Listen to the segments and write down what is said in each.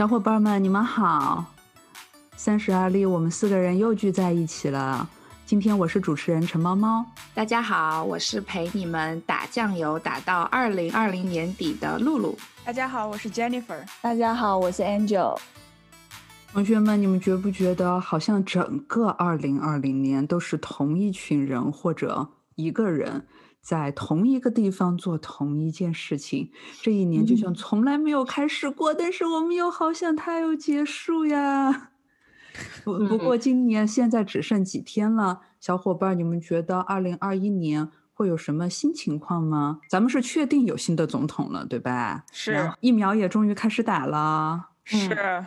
小伙伴们，你们好！三十而立，我们四个人又聚在一起了。今天我是主持人陈猫猫，大家好，我是陪你们打酱油打到二零二零年底的露露。大家好，我是 Jennifer。大家好，我是 Angel。同学们，你们觉不觉得好像整个二零二零年都是同一群人或者一个人？在同一个地方做同一件事情，这一年就像从来没有开始过，但是我们又好想它又结束呀。不不过今年现在只剩几天了，小伙伴，你们觉得二零二一年会有什么新情况吗？咱们是确定有新的总统了，对吧？是。疫苗也终于开始打了。是。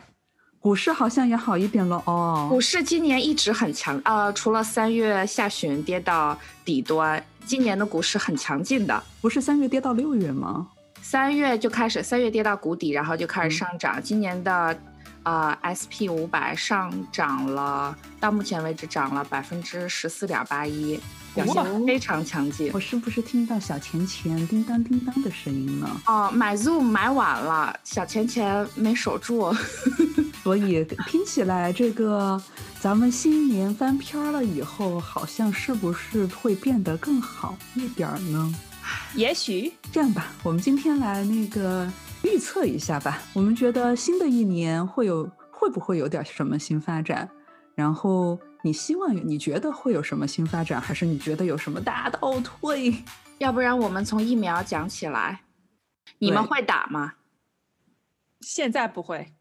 股市好像也好一点了哦。股市今年一直很强，呃，除了三月下旬跌到底端。今年的股市很强劲的，不是三月跌到六月吗？三月就开始，三月跌到谷底，然后就开始上涨。今年的，呃，SP 五百上涨了，到目前为止涨了百分之十四点八一，表现非常强劲。我是不是听到小钱钱叮当叮当的声音了？哦，买 Zoom 买晚了，小钱钱没守住，所以听起来这个。咱们新年翻篇了以后，好像是不是会变得更好一点呢？也许这样吧，我们今天来那个预测一下吧。我们觉得新的一年会有会不会有点什么新发展？然后你希望你觉得会有什么新发展，还是你觉得有什么大倒退？要不然我们从疫苗讲起来。你们会打吗？现在不会。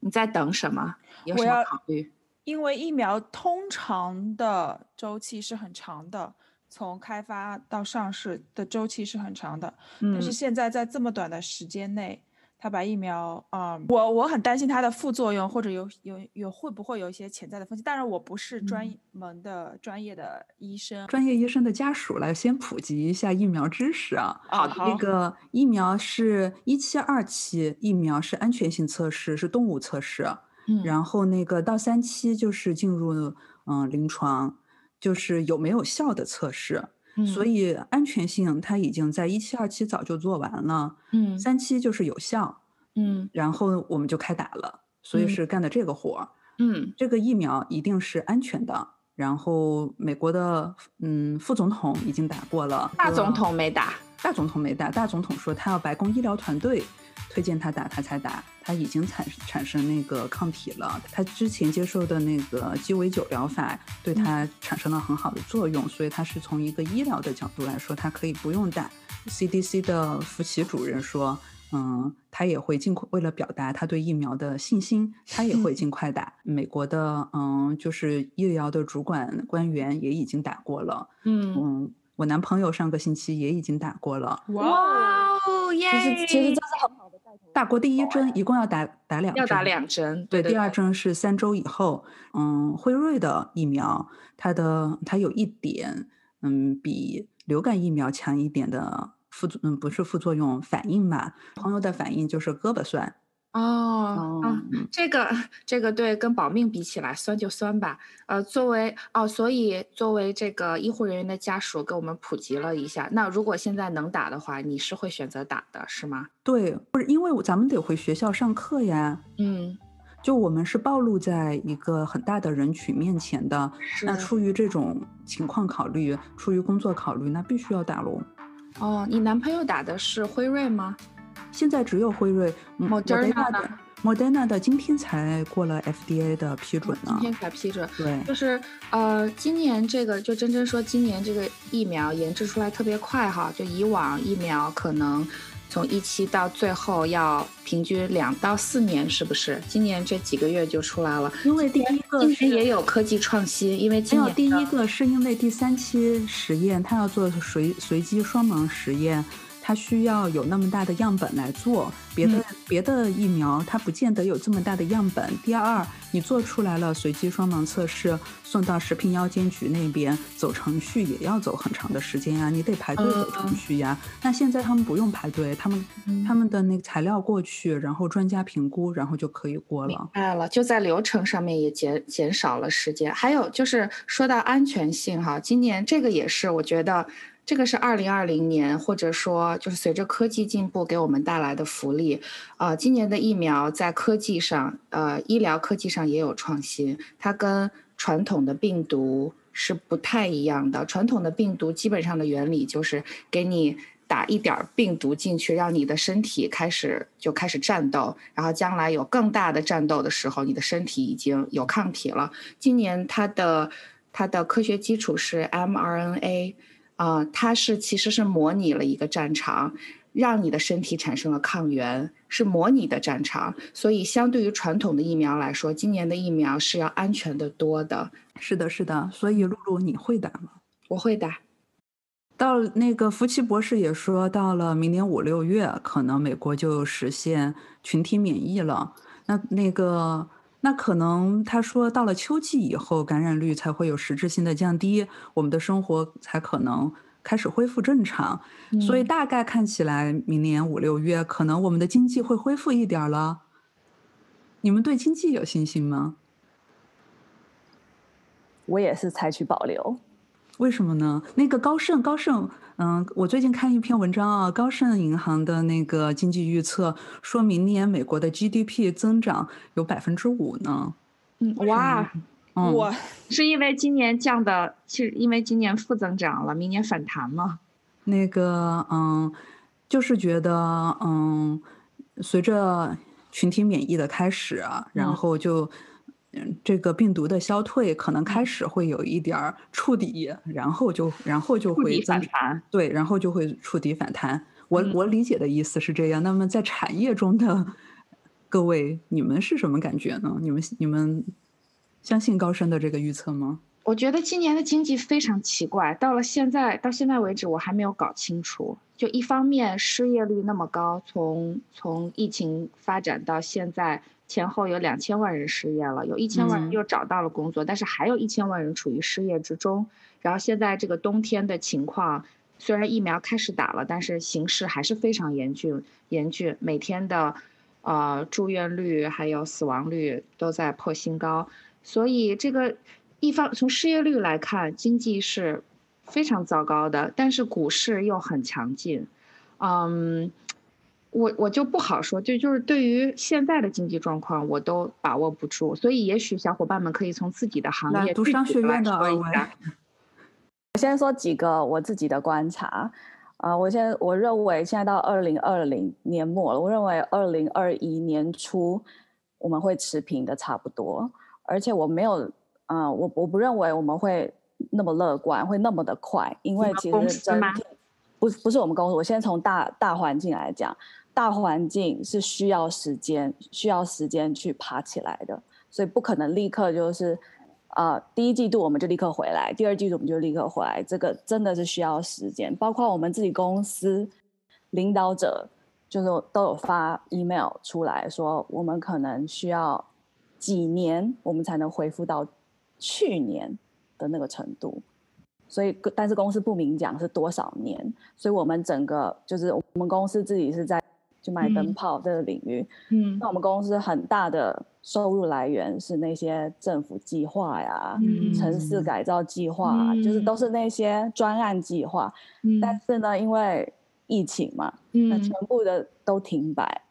你在等什么？有什么考虑？因为疫苗通常的周期是很长的，从开发到上市的周期是很长的。但是现在在这么短的时间内，他把疫苗啊，我我很担心它的副作用，或者有有有会不会有一些潜在的风险。当然，我不是专门的专业的医生，专业医生的家属来先普及一下疫苗知识啊。好，那个疫苗是一期、二期疫苗是安全性测试，是动物测试。嗯然后那个到三期就是进入嗯临床，就是有没有效的测试，所以安全性它已经在一期二期早就做完了，嗯，三期就是有效，嗯，然后我们就开打了，所以是干的这个活儿，嗯，这个疫苗一定是安全的。然后美国的嗯副总统已经打过了，大总统没打，大总统没打，大总统说他要白宫医疗团队。推荐他打，他才打。他已经产产生那个抗体了。他之前接受的那个鸡尾酒疗法对他产生了很好的作用，所以他是从一个医疗的角度来说，他可以不用打。CDC 的福奇主任说，嗯，他也会尽快为了表达他对疫苗的信心，他也会尽快打。美国的嗯，就是医疗的主管官员也已经打过了。嗯嗯，我男朋友上个星期也已经打过了。哇哦耶！其实其实这是很好。打过第一针，一共要打打两针。要打两针，对。第二针是三周以后。嗯，辉瑞的疫苗，它的它有一点，嗯，比流感疫苗强一点的副作，嗯，不是副作用，反应嘛。朋友的反应就是胳膊酸。哦，嗯，这个这个对，跟保命比起来，酸就酸吧。呃，作为哦，所以作为这个医护人员的家属，给我们普及了一下。那如果现在能打的话，你是会选择打的，是吗？对，不是因为咱们得回学校上课呀。嗯，就我们是暴露在一个很大的人群面前的。那出于这种情况考虑，出于工作考虑，那必须要打喽。哦，你男朋友打的是辉瑞吗？现在只有辉瑞，Moderna 的，Moderna 的今天才过了 FDA 的批准呢。今天才批准，对，就是呃，今年这个就真真说，今年这个疫苗研制出来特别快哈，就以往疫苗可能从一期到最后要平均两到四年，是不是？今年这几个月就出来了，因为第一个今年也有科技创新，因为今年第一个是因为第三期实验，它要做随随机双盲实验。它需要有那么大的样本来做，别的别的疫苗它不见得有这么大的样本。第二，你做出来了随机双盲测试，送到食品药监局那边走程序也要走很长的时间呀，你得排队走程序呀。那现在他们不用排队，他们他们的那个材料过去，然后专家评估，然后就可以过了。明白了，就在流程上面也减减少了时间。还有就是说到安全性哈，今年这个也是我觉得。这个是二零二零年，或者说就是随着科技进步给我们带来的福利。呃，今年的疫苗在科技上，呃，医疗科技上也有创新。它跟传统的病毒是不太一样的。传统的病毒基本上的原理就是给你打一点病毒进去，让你的身体开始就开始战斗，然后将来有更大的战斗的时候，你的身体已经有抗体了。今年它的它的科学基础是 mRNA。啊，它是其实是模拟了一个战场，让你的身体产生了抗原，是模拟的战场。所以，相对于传统的疫苗来说，今年的疫苗是要安全的多的。是的，是的。所以，露露，你会打吗？我会打。到那个福奇博士也说，到了明年五六月，可能美国就实现群体免疫了。那那个。那可能他说到了秋季以后，感染率才会有实质性的降低，我们的生活才可能开始恢复正常。所以大概看起来，明年五六月可能我们的经济会恢复一点了。你们对经济有信心吗？我也是采取保留。为什么呢？那个高盛，高盛，嗯，我最近看一篇文章啊，高盛银行的那个经济预测，说明年美国的 GDP 增长有百分之五呢。嗯，哇，我是因为今年降的，是因为今年负增长了，明年反弹吗？那个，嗯，就是觉得，嗯，随着群体免疫的开始，然后就。嗯，这个病毒的消退可能开始会有一点儿触底，然后就然后就会反弹，对，然后就会触底反弹。我我理解的意思是这样。那么在产业中的各位，你们是什么感觉呢？你们你们相信高深的这个预测吗？我觉得今年的经济非常奇怪，到了现在到现在为止，我还没有搞清楚。就一方面失业率那么高，从从疫情发展到现在。前后有两千万人失业了，有一千万人又找到了工作，但是还有一千万人处于失业之中。然后现在这个冬天的情况，虽然疫苗开始打了，但是形势还是非常严峻，严峻。每天的，呃，住院率还有死亡率都在破新高。所以这个一方从失业率来看，经济是非常糟糕的，但是股市又很强劲，嗯。我我就不好说，就就是对于现在的经济状况，我都把握不住，所以也许小伙伴们可以从自己的行业读商学院的说一下。我先说几个我自己的观察，啊，我先我认为现在到二零二零年末了，我认为二零二一年初我们会持平的差不多，而且我没有，啊，我我不认为我们会那么乐观，会那么的快，因为其实整体不不是我们公司，我先从大大环境来讲。大环境是需要时间，需要时间去爬起来的，所以不可能立刻就是，呃，第一季度我们就立刻回来，第二季度我们就立刻回来，这个真的是需要时间。包括我们自己公司领导者，就是都有发 email 出来说，我们可能需要几年，我们才能恢复到去年的那个程度。所以，但是公司不明讲是多少年，所以我们整个就是我们公司自己是在。就卖灯泡这个领域，嗯，那我们公司很大的收入来源是那些政府计划呀、城市改造计划，就是都是那些专案计划。但是呢，因为疫情嘛，那全部的都停摆。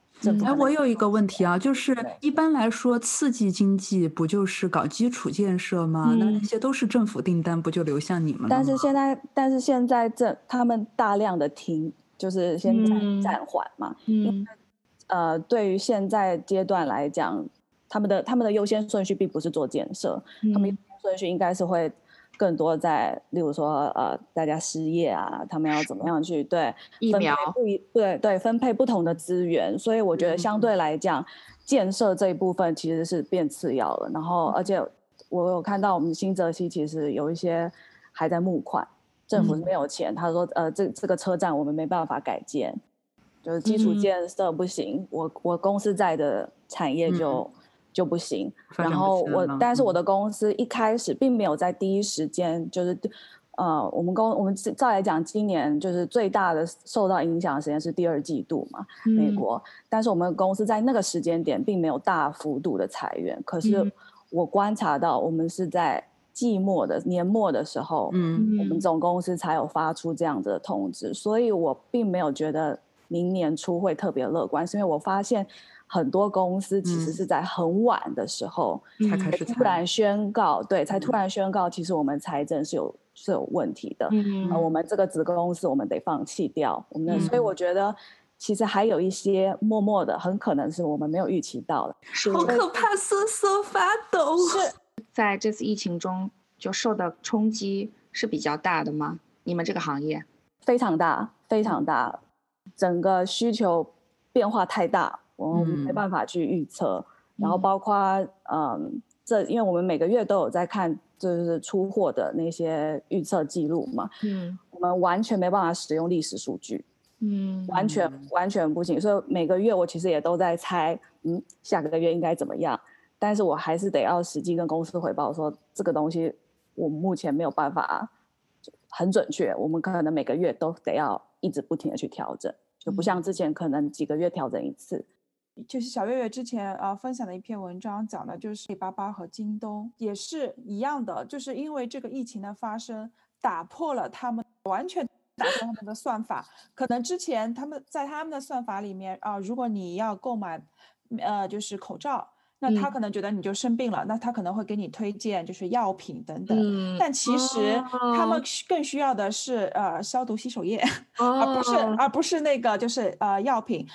哎，我有一个问题啊，就是一般来说，刺激经济不就是搞基础建设吗？那那些都是政府订单，不就流向你们了？但是现在，但是现在这他们大量的停。就是先暂暂缓嘛，因为呃，对于现在阶段来讲，他们的他们的优先顺序并不是做建设，他们优先顺序应该是会更多在，例如说呃，大家失业啊，他们要怎么样去对疫苗不一对对分配不同的资源，所以我觉得相对来讲，建设这一部分其实是变次要了。然后，而且我有看到我们新泽西其实有一些还在募款。政府是没有钱，他说：“呃，这这个车站我们没办法改建，就是基础建设不行。我我公司在的产业就就不行。然后我，但是我的公司一开始并没有在第一时间，就是呃，我们公我们照来讲，今年就是最大的受到影响的时间是第二季度嘛，美国。但是我们公司在那个时间点并没有大幅度的裁员，可是我观察到我们是在。季末的年末的时候，嗯，我们总公司才有发出这样子的通知，所以我并没有觉得明年初会特别乐观，是因为我发现很多公司其实是在很晚的时候才开始突然宣告，对，才突然宣告，其实我们财政是有是有问题的，嗯，我们这个子公司我们得放弃掉，我们，所以我觉得。其实还有一些默默的，很可能是我们没有预期到的，好可怕，瑟瑟发抖。是在这次疫情中就受的冲击是比较大的吗？你们这个行业非常大，非常大，整个需求变化太大，我们没办法去预测。然后包括嗯，这因为我们每个月都有在看，就是出货的那些预测记录嘛，嗯，我们完全没办法使用历史数据。嗯，完全完全不行。所以每个月我其实也都在猜，嗯，下个月应该怎么样？但是我还是得要实际跟公司汇报说，这个东西我目前没有办法很准确。我们可能每个月都得要一直不停的去调整，就不像之前可能几个月调整一次。就是小月月之前啊分享的一篇文章，讲的就是阿里巴巴和京东也是一样的，就是因为这个疫情的发生，打破了他们完全。打破他们的算法，可能之前他们在他们的算法里面啊，如果你要购买，呃，就是口罩。那他可能觉得你就生病了，那他可能会给你推荐就是药品等等，但其实他们更需要的是呃消毒洗手液，而不是而不是那个就是呃药品。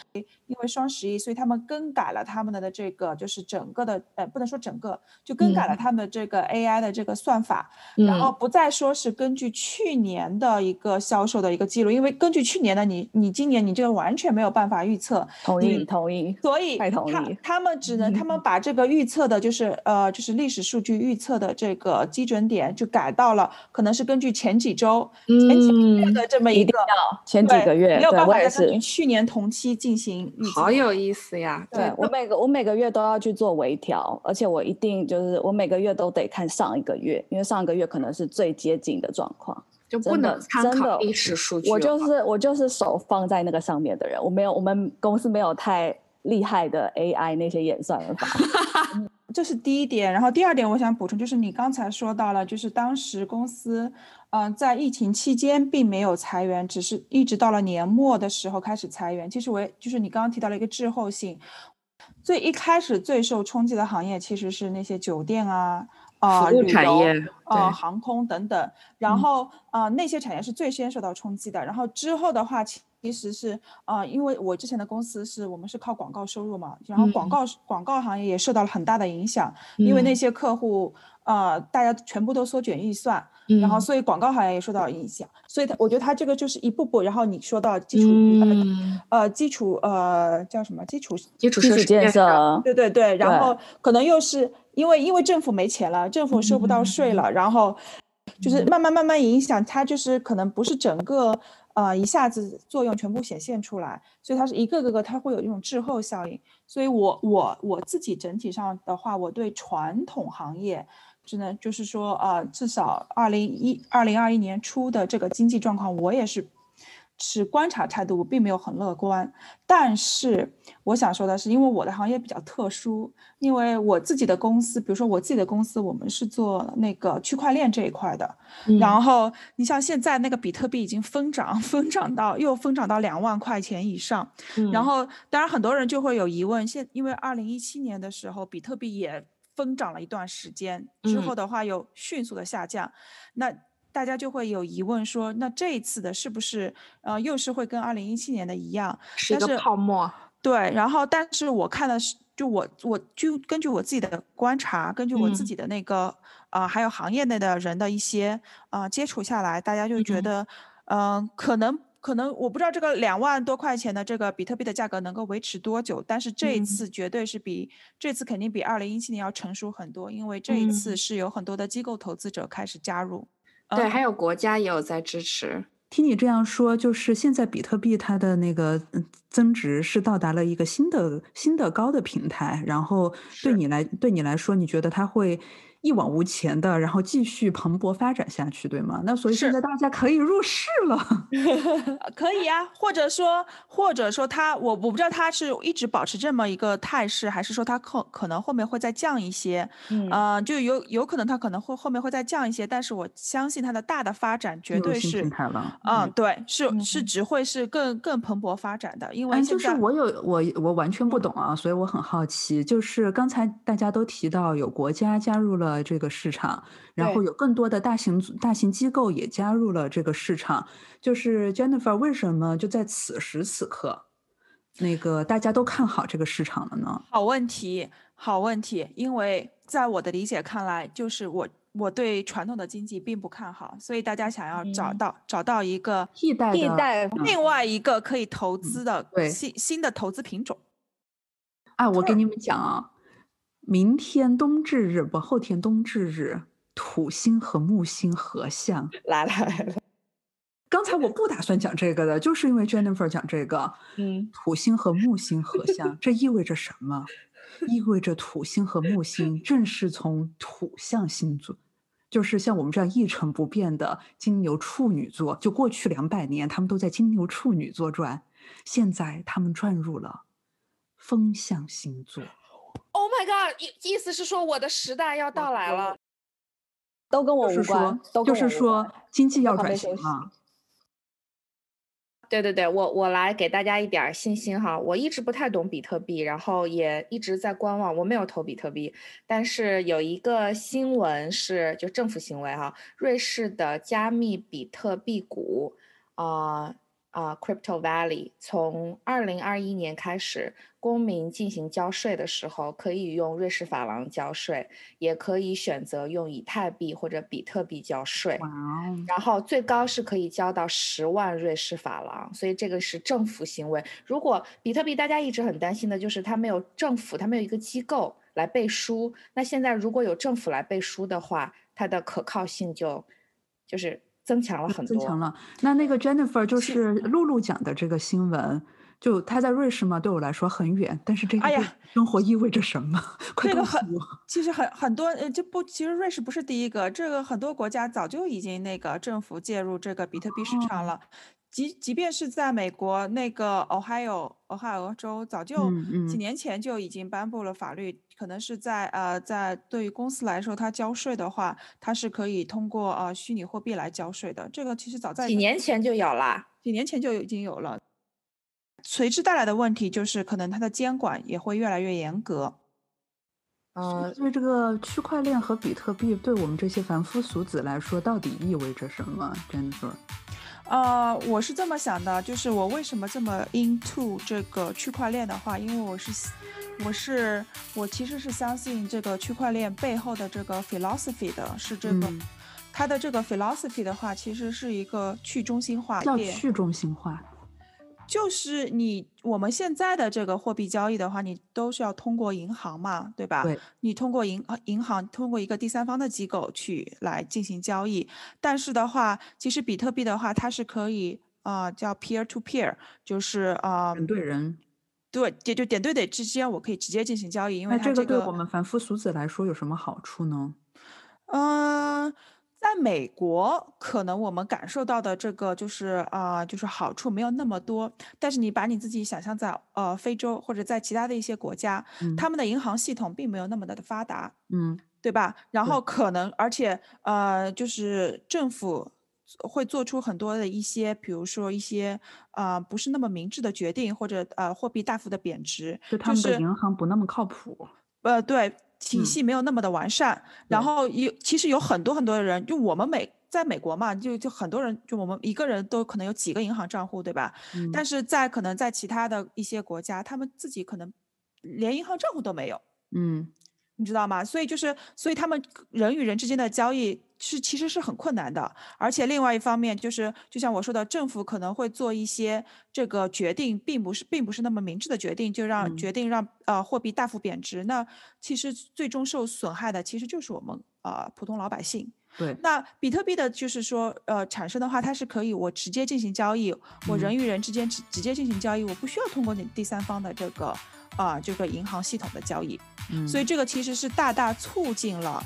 因为双十一，所以他们更改了他们的的这个就是整个的呃不能说整个，就更改了他们的这个 AI 的这个算法，然后不再说是根据去年的一个销售的一个记录，因为根据去年的你你今年你这个完全没有办法预测。同意同意。所以他。他们只能他们把。把这个预测的，就是呃，就是历史数据预测的这个基准点，就改到了，可能是根据前几周、前几个月的这么一个，前几个月，没有办法根据去年同期进行预测。好有意思呀！对我每个我每个月都要去做微调，而且我一定就是我每个月都得看上一个月，因为上一个月可能是最接近的状况，就不能参考历史数据。我就是我就是手放在那个上面的人，我没有我们公司没有太。厉害的 AI 那些演算法，这是第一点。然后第二点，我想补充就是你刚才说到了，就是当时公司，嗯，在疫情期间并没有裁员，只是一直到了年末的时候开始裁员。其实我就是你刚刚提到了一个滞后性，最一开始最受冲击的行业其实是那些酒店啊、啊旅游、啊航空等等。然后啊那些产业是最先受到冲击的。然后之后的话，其实是啊，因为我之前的公司是我们是靠广告收入嘛，然后广告广告行业也受到了很大的影响，因为那些客户啊，大家全部都缩减预算，然后所以广告行业也受到影响，所以它我觉得它这个就是一步步，然后你说到基础呃基础呃叫什么基础基础设施建设，对对对，然后可能又是因为因为政府没钱了，政府收不到税。了，然后就是慢慢慢慢影响它，就是可能不是整个。呃，一下子作用全部显现出来，所以它是一个个个，它会有一种滞后效应。所以我我我自己整体上的话，我对传统行业只能就是说，呃，至少二零一二零二一年初的这个经济状况，我也是。持观察态度，我并没有很乐观。但是我想说的是，因为我的行业比较特殊，因为我自己的公司，比如说我自己的公司，我们是做那个区块链这一块的。然后你像现在那个比特币已经疯涨，疯涨到又疯涨到两万块钱以上。然后当然很多人就会有疑问，现因为二零一七年的时候，比特币也疯涨了一段时间，之后的话又迅速的下降。那大家就会有疑问说，那这一次的是不是呃又是会跟二零一七年的一样是一个泡沫？对，然后但是我看的是，就我我就根据我自己的观察，根据我自己的那个啊，还有行业内的人的一些啊接触下来，大家就觉得，嗯，可能可能我不知道这个两万多块钱的这个比特币的价格能够维持多久，但是这一次绝对是比这次肯定比二零一七年要成熟很多，因为这一次是有很多的机构投资者开始加入。对，还有国家也有在支持。听你这样说，就是现在比特币它的那个增值是到达了一个新的新的高的平台。然后对你来对你来说，你觉得它会一往无前的，然后继续蓬勃发展下去，对吗？那所以现在大家可以入市了，可以啊，或者说，或者说他，我我不知道他是一直保持这么一个态势，还是说他可可能后面会再降一些，嗯，就有有可能他可能会后面会再降一些，但是我相信它的大的发展绝对是，嗯，对，是是只会是更更蓬勃发展的，因为就是我有我我完全不懂啊，所以我很好奇，就是刚才大家都提到有国家加入了。这个市场，然后有更多的大型大型机构也加入了这个市场。就是 Jennifer，为什么就在此时此刻，那个大家都看好这个市场了呢？好问题，好问题。因为在我的理解看来，就是我我对传统的经济并不看好，所以大家想要找到找到一个替代替代另外一个可以投资的新新的投资品种。哎，我给你们讲啊。明天冬至日不，后天冬至日，土星和木星合相。来了来了。刚才我不打算讲这个的，就是因为 Jennifer 讲这个。嗯。土星和木星合相，这意味着什么？意味着土星和木星正是从土象星座，就是像我们这样一成不变的金牛处女座，就过去两百年他们都在金牛处女座转，现在他们转入了风象星座。Oh my god！意意思是说我的时代要到来了，都跟我无关，就是说经济要转型嘛。对对对，我我来给大家一点信心哈。我一直不太懂比特币，然后也一直在观望，我没有投比特币。但是有一个新闻是，就政府行为哈，瑞士的加密比特币股啊。啊，Crypto Valley 从二零二一年开始，公民进行交税的时候，可以用瑞士法郎交税，也可以选择用以太币或者比特币交税。哇哦！然后最高是可以交到十万瑞士法郎，所以这个是政府行为。如果比特币大家一直很担心的就是它没有政府，它没有一个机构来背书。那现在如果有政府来背书的话，它的可靠性就就是。增强了很多，增强了。那那个 Jennifer 就是露露讲的这个新闻，就他在瑞士嘛，对我来说很远。但是这个生活意味着什么？这个很，其实很很多，呃，就不，其实瑞士不是第一个，这个很多国家早就已经那个政府介入这个比特币市场了。即即便是在美国那个 Ohio 俄亥俄州，早就几年前就已经颁布了法律，可能是在呃在对于公司来说，它交税的话，它是可以通过呃虚拟货币来交税的。这个其实早在几年前就有了，几年前就已经有了。随之带来的问题就是，可能它的监管也会越来越严格。呃，所以这个区块链和比特币对我们这些凡夫俗子来说，到底意味着什么？Jennifer？呃，我是这么想的，就是我为什么这么 into 这个区块链的话，因为我是，我是我其实是相信这个区块链背后的这个 philosophy 的，是这个，它的这个 philosophy 的话，其实是一个去中心化，叫去中心化。就是你我们现在的这个货币交易的话，你都是要通过银行嘛，对吧？对。你通过银银行通过一个第三方的机构去来进行交易，但是的话，其实比特币的话，它是可以啊叫 peer to peer，就是啊点对人，对，点就点对点之间，我可以直接进行交易，因为这个对我们凡夫俗子来说有什么好处呢？嗯。在美国，可能我们感受到的这个就是啊，就是好处没有那么多。但是你把你自己想象在呃非洲或者在其他的一些国家，他们的银行系统并没有那么的发达，嗯，对吧？然后可能而且呃，就是政府会做出很多的一些，比如说一些啊不是那么明智的决定，或者呃货币大幅的贬值，就他们的银行不那么靠谱。呃，对。体系没有那么的完善，然后有其实有很多很多的人，就我们美在美国嘛，就就很多人，就我们一个人都可能有几个银行账户，对吧？但是在可能在其他的一些国家，他们自己可能连银行账户都没有。嗯。你知道吗？所以就是，所以他们人与人之间的交易是其实是很困难的。而且另外一方面就是，就像我说的，政府可能会做一些这个决定，并不是并不是那么明智的决定，就让决定让呃货币大幅贬值。那其实最终受损害的其实就是我们呃普通老百姓。对。那比特币的就是说呃产生的话，它是可以我直接进行交易，我人与人之间直直接进行交易，我不需要通过你第三方的这个。啊，这个银行系统的交易，嗯所以这个其实是大大促进了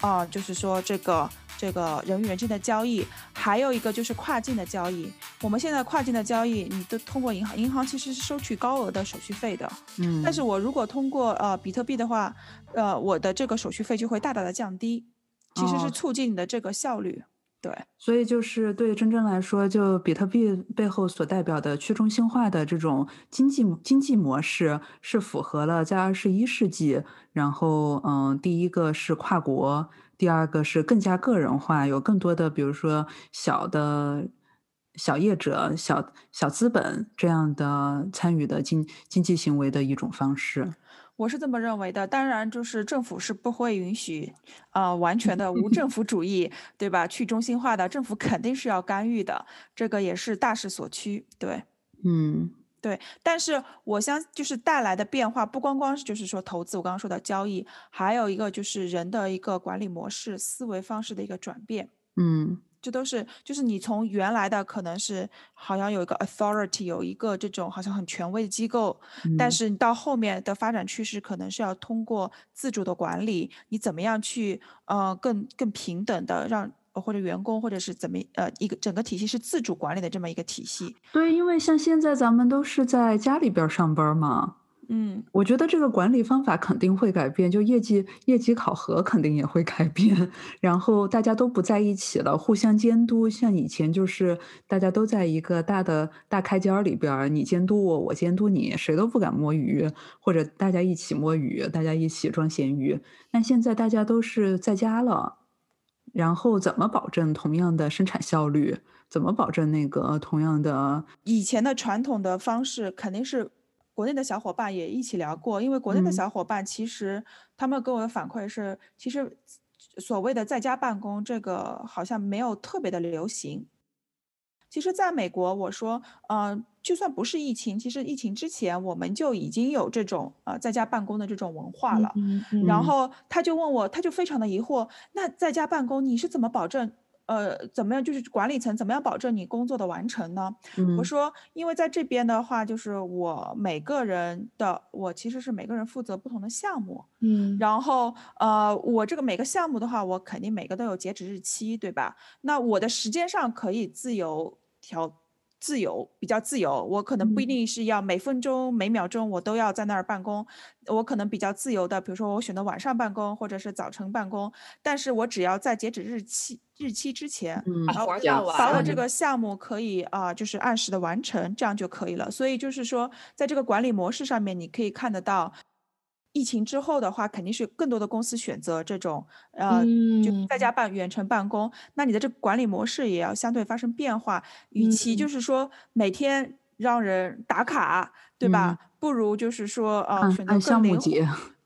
啊，就是说这个这个人与人之间的交易，还有一个就是跨境的交易。我们现在跨境的交易，你都通过银行，银行其实是收取高额的手续费的。嗯，但是我如果通过呃比特币的话，呃，我的这个手续费就会大大的降低，其实是促进你的这个效率。对，所以就是对真正来说，就比特币背后所代表的去中心化的这种经济经济模式，是符合了在二十一世纪。然后，嗯，第一个是跨国，第二个是更加个人化，有更多的比如说小的小业者、小小资本这样的参与的经经济行为的一种方式。我是这么认为的，当然就是政府是不会允许，呃，完全的无政 府主义，对吧？去中心化的政府肯定是要干预的，这个也是大势所趋。对，嗯，对。但是我相就是带来的变化，不光光是就是说投资，我刚刚说的交易，还有一个就是人的一个管理模式、思维方式的一个转变。嗯。这都是，就是你从原来的可能是好像有一个 authority，有一个这种好像很权威的机构，但是你到后面的发展趋势可能是要通过自主的管理，你怎么样去呃更更平等的让或者员工或者是怎么呃一个整个体系是自主管理的这么一个体系。对，因为像现在咱们都是在家里边上班嘛。嗯，我觉得这个管理方法肯定会改变，就业绩业绩考核肯定也会改变，然后大家都不在一起了，互相监督。像以前就是大家都在一个大的大开间里边，你监督我，我监督你，谁都不敢摸鱼，或者大家一起摸鱼，大家一起装咸鱼。但现在大家都是在家了，然后怎么保证同样的生产效率？怎么保证那个同样的？以前的传统的方式肯定是。国内的小伙伴也一起聊过，因为国内的小伙伴其实他们给我的反馈是，其实所谓的在家办公这个好像没有特别的流行。其实，在美国，我说，嗯，就算不是疫情，其实疫情之前我们就已经有这种呃在家办公的这种文化了。然后他就问我，他就非常的疑惑，那在家办公你是怎么保证？呃，怎么样？就是管理层怎么样保证你工作的完成呢？我说，因为在这边的话，就是我每个人的，我其实是每个人负责不同的项目，嗯，然后呃，我这个每个项目的话，我肯定每个都有截止日期，对吧？那我的时间上可以自由调。自由比较自由，我可能不一定是要每分钟每秒钟我都要在那儿办公，我可能比较自由的，比如说我选择晚上办公或者是早晨办公，但是我只要在截止日期日期之前，把活完，把我这个项目可以啊，就是按时的完成，这样就可以了。所以就是说，在这个管理模式上面，你可以看得到。疫情之后的话，肯定是更多的公司选择这种，呃，就在家办远程办公。那你的这管理模式也要相对发生变化。与其就是说每天让人打卡，对吧？不如就是说，呃，选择更灵活，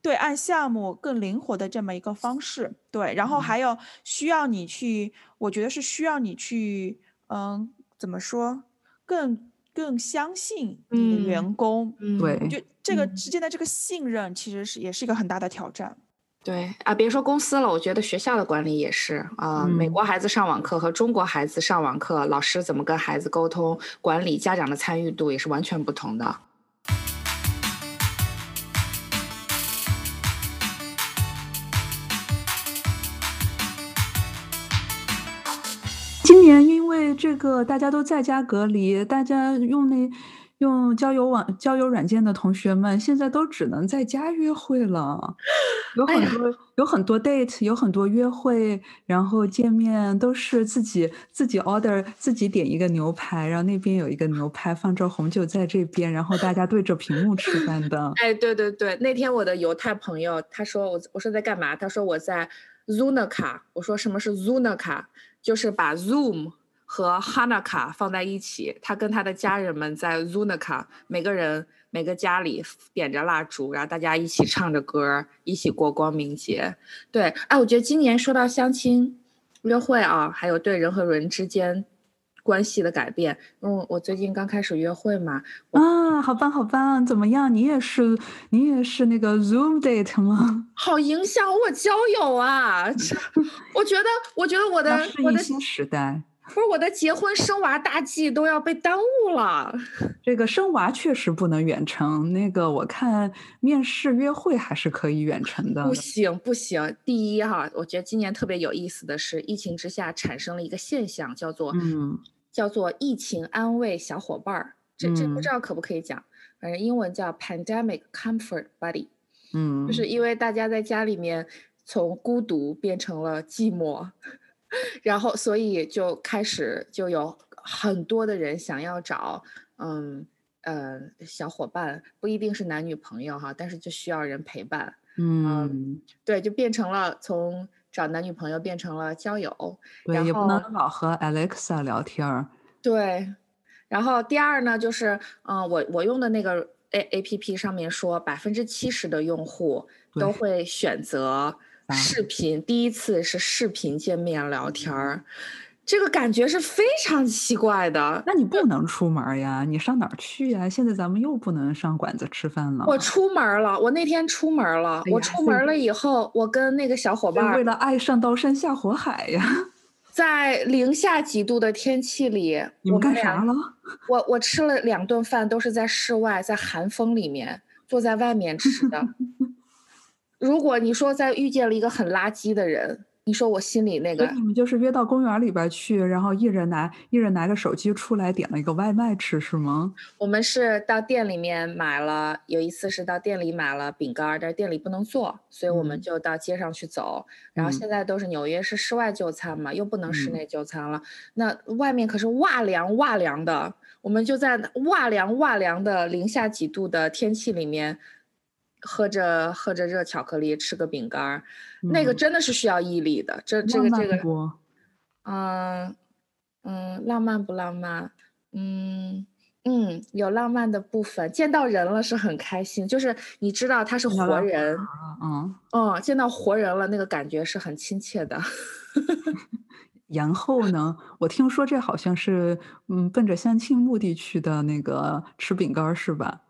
对，按项目更灵活的这么一个方式。对，然后还有需要你去，我觉得是需要你去，嗯，怎么说，更更相信你的员工。对，就。这个之间的这个信任，其实是也是一个很大的挑战。对啊，别说公司了，我觉得学校的管理也是啊。美国孩子上网课和中国孩子上网课，老师怎么跟孩子沟通、管理，家长的参与度也是完全不同的。为这个，大家都在家隔离，大家用那。用交友网、交友软件的同学们，现在都只能在家约会了。有很多、有很多 date，有很多约会，然后见面都是自己自己 order，自己点一个牛排，然后那边有一个牛排，放着红酒在这边，然后大家对着屏幕吃饭的。哎，对对对，那天我的犹太朋友他说我我说在干嘛？他说我在 Zuna 卡。我说什么是 Zuna 卡就是把 Zoom。和 Hanukkah 放在一起，他跟他的家人们在 Zunaka 每个人每个家里点着蜡烛，然后大家一起唱着歌，一起过光明节。对，哎，我觉得今年说到相亲、约会啊，还有对人和人之间关系的改变，嗯，我最近刚开始约会嘛，啊，好棒好棒，怎么样？你也是你也是那个 Zoom date 吗？好影响我交友啊！我觉得我觉得我的我的新时代。不是我的结婚生娃大计都要被耽误了。这个生娃确实不能远程，那个我看面试约会还是可以远程的。不行不行，第一哈，我觉得今年特别有意思的是，疫情之下产生了一个现象，叫做嗯，叫做疫情安慰小伙伴儿。这这不知道可不可以讲，反正英文叫 pandemic comfort buddy。嗯，就是因为大家在家里面从孤独变成了寂寞，然后所以就开始就有很多的人想要找嗯呃小伙伴，不一定是男女朋友哈，但是就需要人陪伴。嗯，对，就变成了从找男女朋友变成了交友。对，也不能老和 Alexa 聊天儿。对，然后第二呢，就是嗯、我我用的那个 A A P P 上面说，百分之七十的用户都会选择啊视频，第一次是视频见面聊天儿，这个感觉是非常奇怪的。那你不能出门呀，你上哪儿去呀？现在咱们又不能上馆子吃饭了。我出门了，我那天出门了，我出门了以后，我跟那个小伙伴儿为了爱上刀山下火海呀！在零下几度的天气里，你们我干啥了？我我吃了两顿饭，都是在室外，在寒风里面坐在外面吃的。如果你说在遇见了一个很垃圾的人，你说我心里那个那你们就是约到公园里边儿去，然后一人拿一人拿个手机出来点了一个外卖吃是吗？我们是到店里面买了，有一次是到店里买了饼干儿，但是店里不能做，所以我们嗯就到街上去走。然后嗯现在都是纽约是室外就餐嘛，又不能室嗯内就餐了，那外面可是哇凉哇凉的，我们就在哇凉哇凉的零下几度的天气里面。喝着喝着热巧克力，吃个饼干儿，那个嗯真的是需要毅力的。这这个这个？嗯嗯，浪漫不浪漫？嗯嗯，有浪漫的部分。见到人了是很开心，就是你知道他是活人，啊嗯，嗯，见到活人了，那个感觉是很亲切的。然后呢？我听说这好像是嗯奔着相亲目的去的那个吃饼干儿是吧？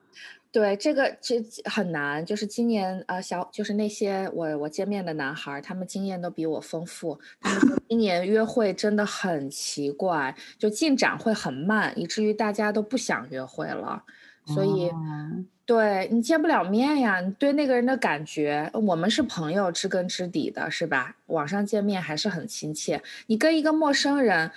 对，这个这很难，就是今年呃小就是那些我我见面的男孩儿，他们经验都比我丰富。他们说今年约会真的很奇怪，就进展会很慢，以至于大家都不想约会了。所以，哦对你见不了面呀，你对那个人的感觉，我们是朋友，知根知底的，是吧？网上见面还是很亲切。你跟一个陌生人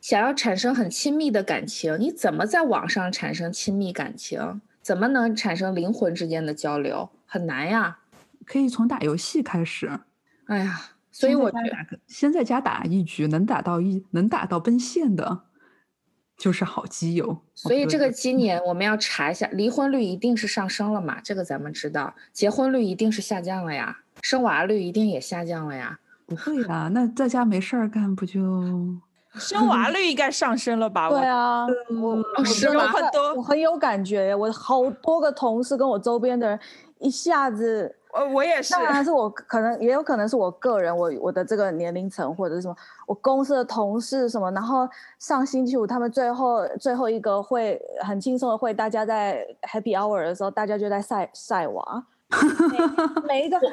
想要产生很亲密的感情，你怎么在网上产生亲密感情？怎么能产生灵魂之间的交流？很难呀。可以从打游戏开始。哎呀，所以我觉得先在家打一局，能打到一能打到奔现的，就是好基友。所以这个今年我们要查一下，离婚率一定是上升了嘛？这个咱们知道，结婚率一定是下降了呀，生娃率一定也下降了呀。不会呀、那在家没事儿干不就？生娃率应该上升了吧？对啊，我哦我是吗觉得我很多我很有感觉，我好多个同事跟我周边的人一下子，呃我也是当，然是我可能也有可能是我个人，我我的这个年龄层或者是什么，我公司的同事什么，然后上星期五他们最后最后一个会很轻松的会，大家在 Happy Hour 的时候，大家就在晒晒娃。每每一个，到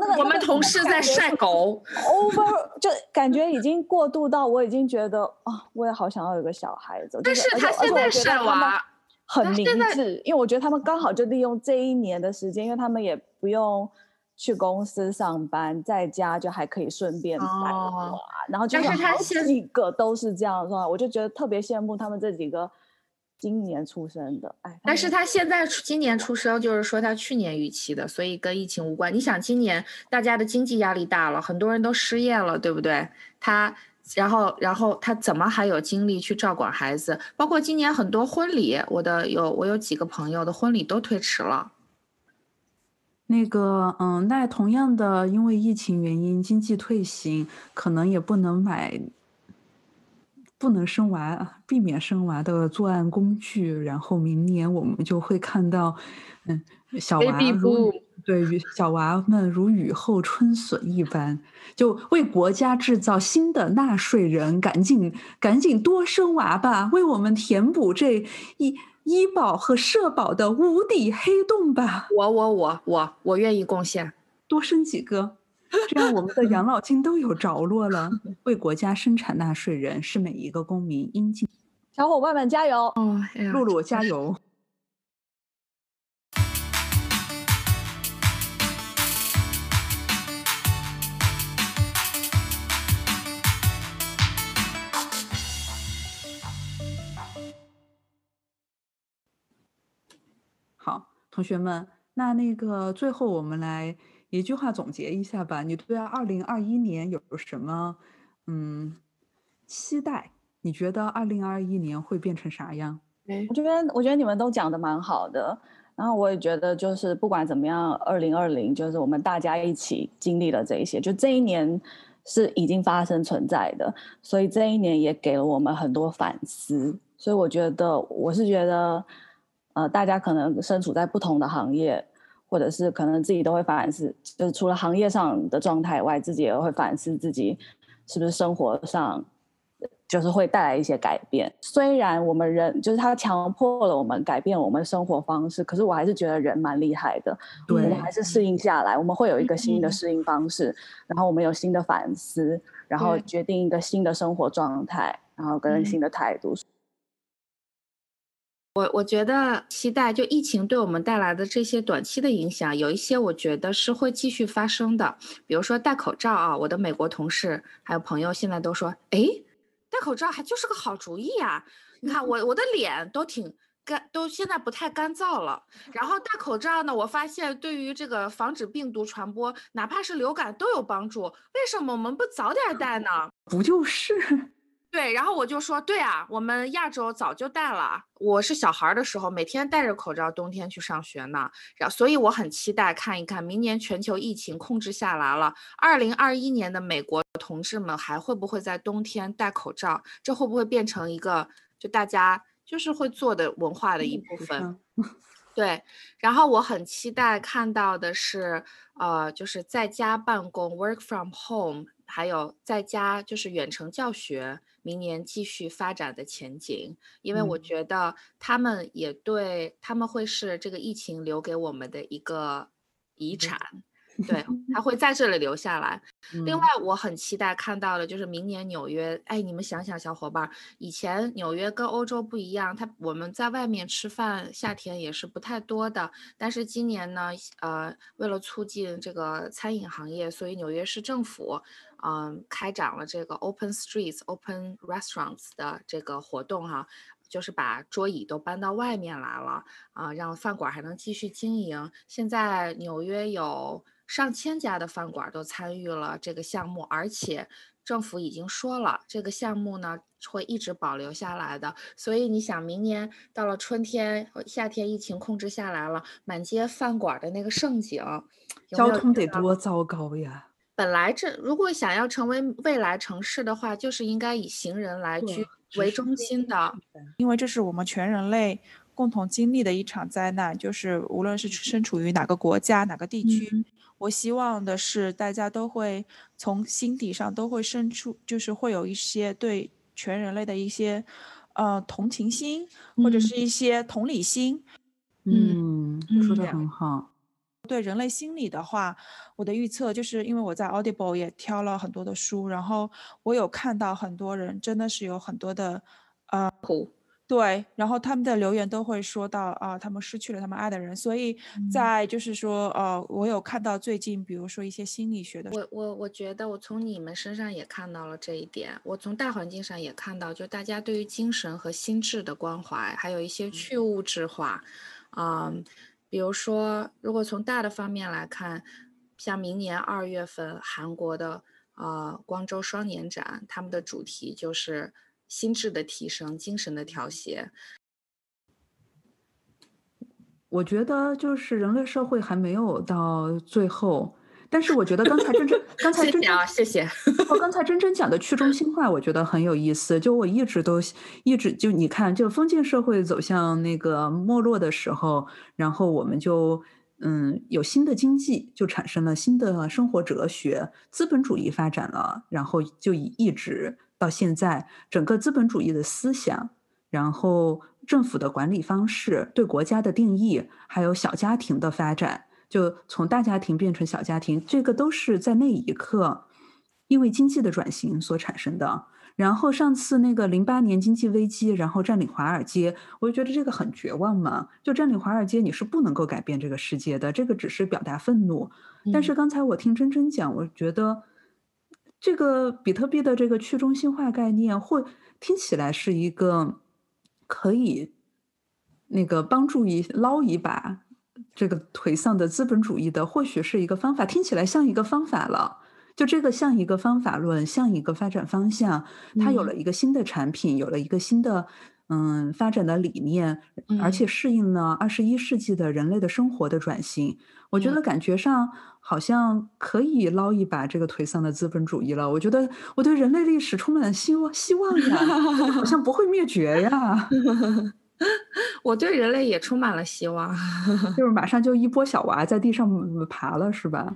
那个我们同事在晒狗，over 就感觉已经过渡到我已经觉得啊，我也好想要有个小孩子。但就是他现在晒娃，很明智，因为我觉得他们刚好就利用这一年的时间，因为他们也不用去公司上班，在家就还可以顺便晒娃，哦然后就是他好几个都是这样的状态，我就觉得特别羡慕他们这几个今年出生的。哎，但是他现在出今年出生，就是说他去年预期的，所以跟疫情无关。你想，今年大家的经济压力大了，很多人都失业了，对不对？他，然后，然后他怎么还有精力去照管孩子？包括今年很多婚礼，我的有我有几个朋友的婚礼都推迟了。那个，嗯，那同样的，因为疫情原因，经济退行，可能也不能买，不能生娃，避免生娃的作案工具。然后明年我们就会看到，嗯，小娃对于小娃们如雨后春笋一般，就为国家制造新的纳税人，赶紧赶紧多生娃吧，为我们填补这医医保和社保的无底黑洞吧。我我我我我愿意贡献。多生几个。这样我们的养老金都有着落了。为国家生产纳税人是每一个公民应尽。小伙伴们加油！哦，露露加油！好，同学们，那那个最后我们来一句话总结一下吧。你对二零二一年有什么嗯期待？你觉得二零二一年会变成啥样？我觉得我觉得你们都讲的蛮好的。然后我也觉得就是不管怎么样，二零二零就是我们大家一起经历了这一些，就这一年是已经发生存在的，所以这一年也给了我们很多反思。所以我觉得我是觉得。呃，大家可能身处在不同的行业，或者是可能自己都会反思，就是除了行业上的状态外，自己也会反思自己是不是生活上就是会带来一些改变。虽然我们人就是他强迫了我们改变我们生活方式，可是我还是觉得人蛮厉害的，我们还是适应下来，我们会有一个新的适应方式，然后我们有新的反思，然后决定一个新的生活状态，然后跟新的态度。我我觉得期待就疫情对我们带来的这些短期的影响，有一些我觉得是会继续发生的。比如说戴口罩啊，我的美国同事还有朋友现在都说，哎，戴口罩还就是个好主意呀。你看我我的脸都挺干，都现在不太干燥了。然后戴口罩呢，我发现对于这个防止病毒传播，哪怕是流感都有帮助。为什么我们不早点戴呢？不就是？对，然后我就说，对啊，我们亚洲早就戴了。我是小孩的时候，每天戴着口罩，冬天去上学呢。然后，所以我很期待看一看，明年全球疫情控制下来了，二零二一年的美国同志们还会不会在冬天戴口罩？这会不会变成一个就大家就是会做的文化的一部分？对。然后我很期待看到的是，呃，就是在家办公 （work from home），还有在家就是远程教学。明年继续发展的前景，因为我觉得他们也对他们会是这个疫情留给我们的一个遗产，对，他会在这里留下来。另外，我很期待看到的就是明年纽约，哎，你们想想，小伙伴，以前纽约跟欧洲不一样，他我们在外面吃饭，夏天也是不太多的，但是今年呢，呃，为了促进这个餐饮行业，所以纽约市政府。嗯，开展了这个 Open Streets、Open Restaurants 的这个活动哈，就是把桌椅都搬到外面来了啊，让饭馆还能继续经营。现在纽约有上千家的饭馆都参与了这个项目，而且政府已经说了，这个项目呢会一直保留下来的。所以你想，明年到了春天、夏天，疫情控制下来了，满街饭馆的那个盛景，交通得多糟糕呀！本来这如果想要成为未来城市的话，就是应该以行人来居为中心的，因为这是我们全人类共同经历的一场灾难。就是无论是身处于哪个国家、哪个地区，我希望的是大家都会从心底上都会生出，就是会有一些对全人类的一些呃同情心，或者是一些同理心。嗯，说的很好。对人类心理的话，我的预测就是因为我在 Audible 也挑了很多的书，然后我有看到很多人真的是有很多的，呃，对，然后他们的留言都会说到啊，他们失去了他们爱的人，所以在就是说，呃，我有看到最近，比如说一些心理学的，我我我觉得我从你们身上也看到了这一点，我从大环境上也看到，就大家对于精神和心智的关怀，还有一些去物质化，嗯。比如说，如果从大的方面来看，像明年二月份韩国的呃光州双年展，他们的主题就是心智的提升、精神的调谐。我觉得就是人类社会还没有到最后。但是我觉得刚才真真刚才真真谢谢，我刚才真真讲的去中心化，我觉得很有意思。就我一直都一直就你看，就封建社会走向那个没落的时候，然后我们就嗯有新的经济，就产生了新的生活哲学，资本主义发展了，然后就一一直到现在，整个资本主义的思想，然后政府的管理方式，对国家的定义，还有小家庭的发展。就从大家庭变成小家庭，这个都是在那一刻，因为经济的转型所产生的。然后上次那个零八年经济危机，然后占领华尔街，我就觉得这个很绝望嘛。就占领华尔街，你是不能够改变这个世界的，这个只是表达愤怒。但是刚才我听真真讲，我觉得这个比特币的这个去中心化概念，会听起来是一个可以那个帮助一捞一把这个颓丧的资本主义的，或许是一个方法，听起来像一个方法了。就这个像一个方法论，像一个发展方向，它有了一个新的产品，有了一个新的嗯发展的理念，而且适应了二十一世纪的人类的生活的转型。我觉得感觉上好像可以捞一把这个颓丧的资本主义了。我觉得我对人类历史充满希望，希望呀，好像不会灭绝呀。我对人类也充满了希望，就是马上就一波小娃在地上爬了，是吧？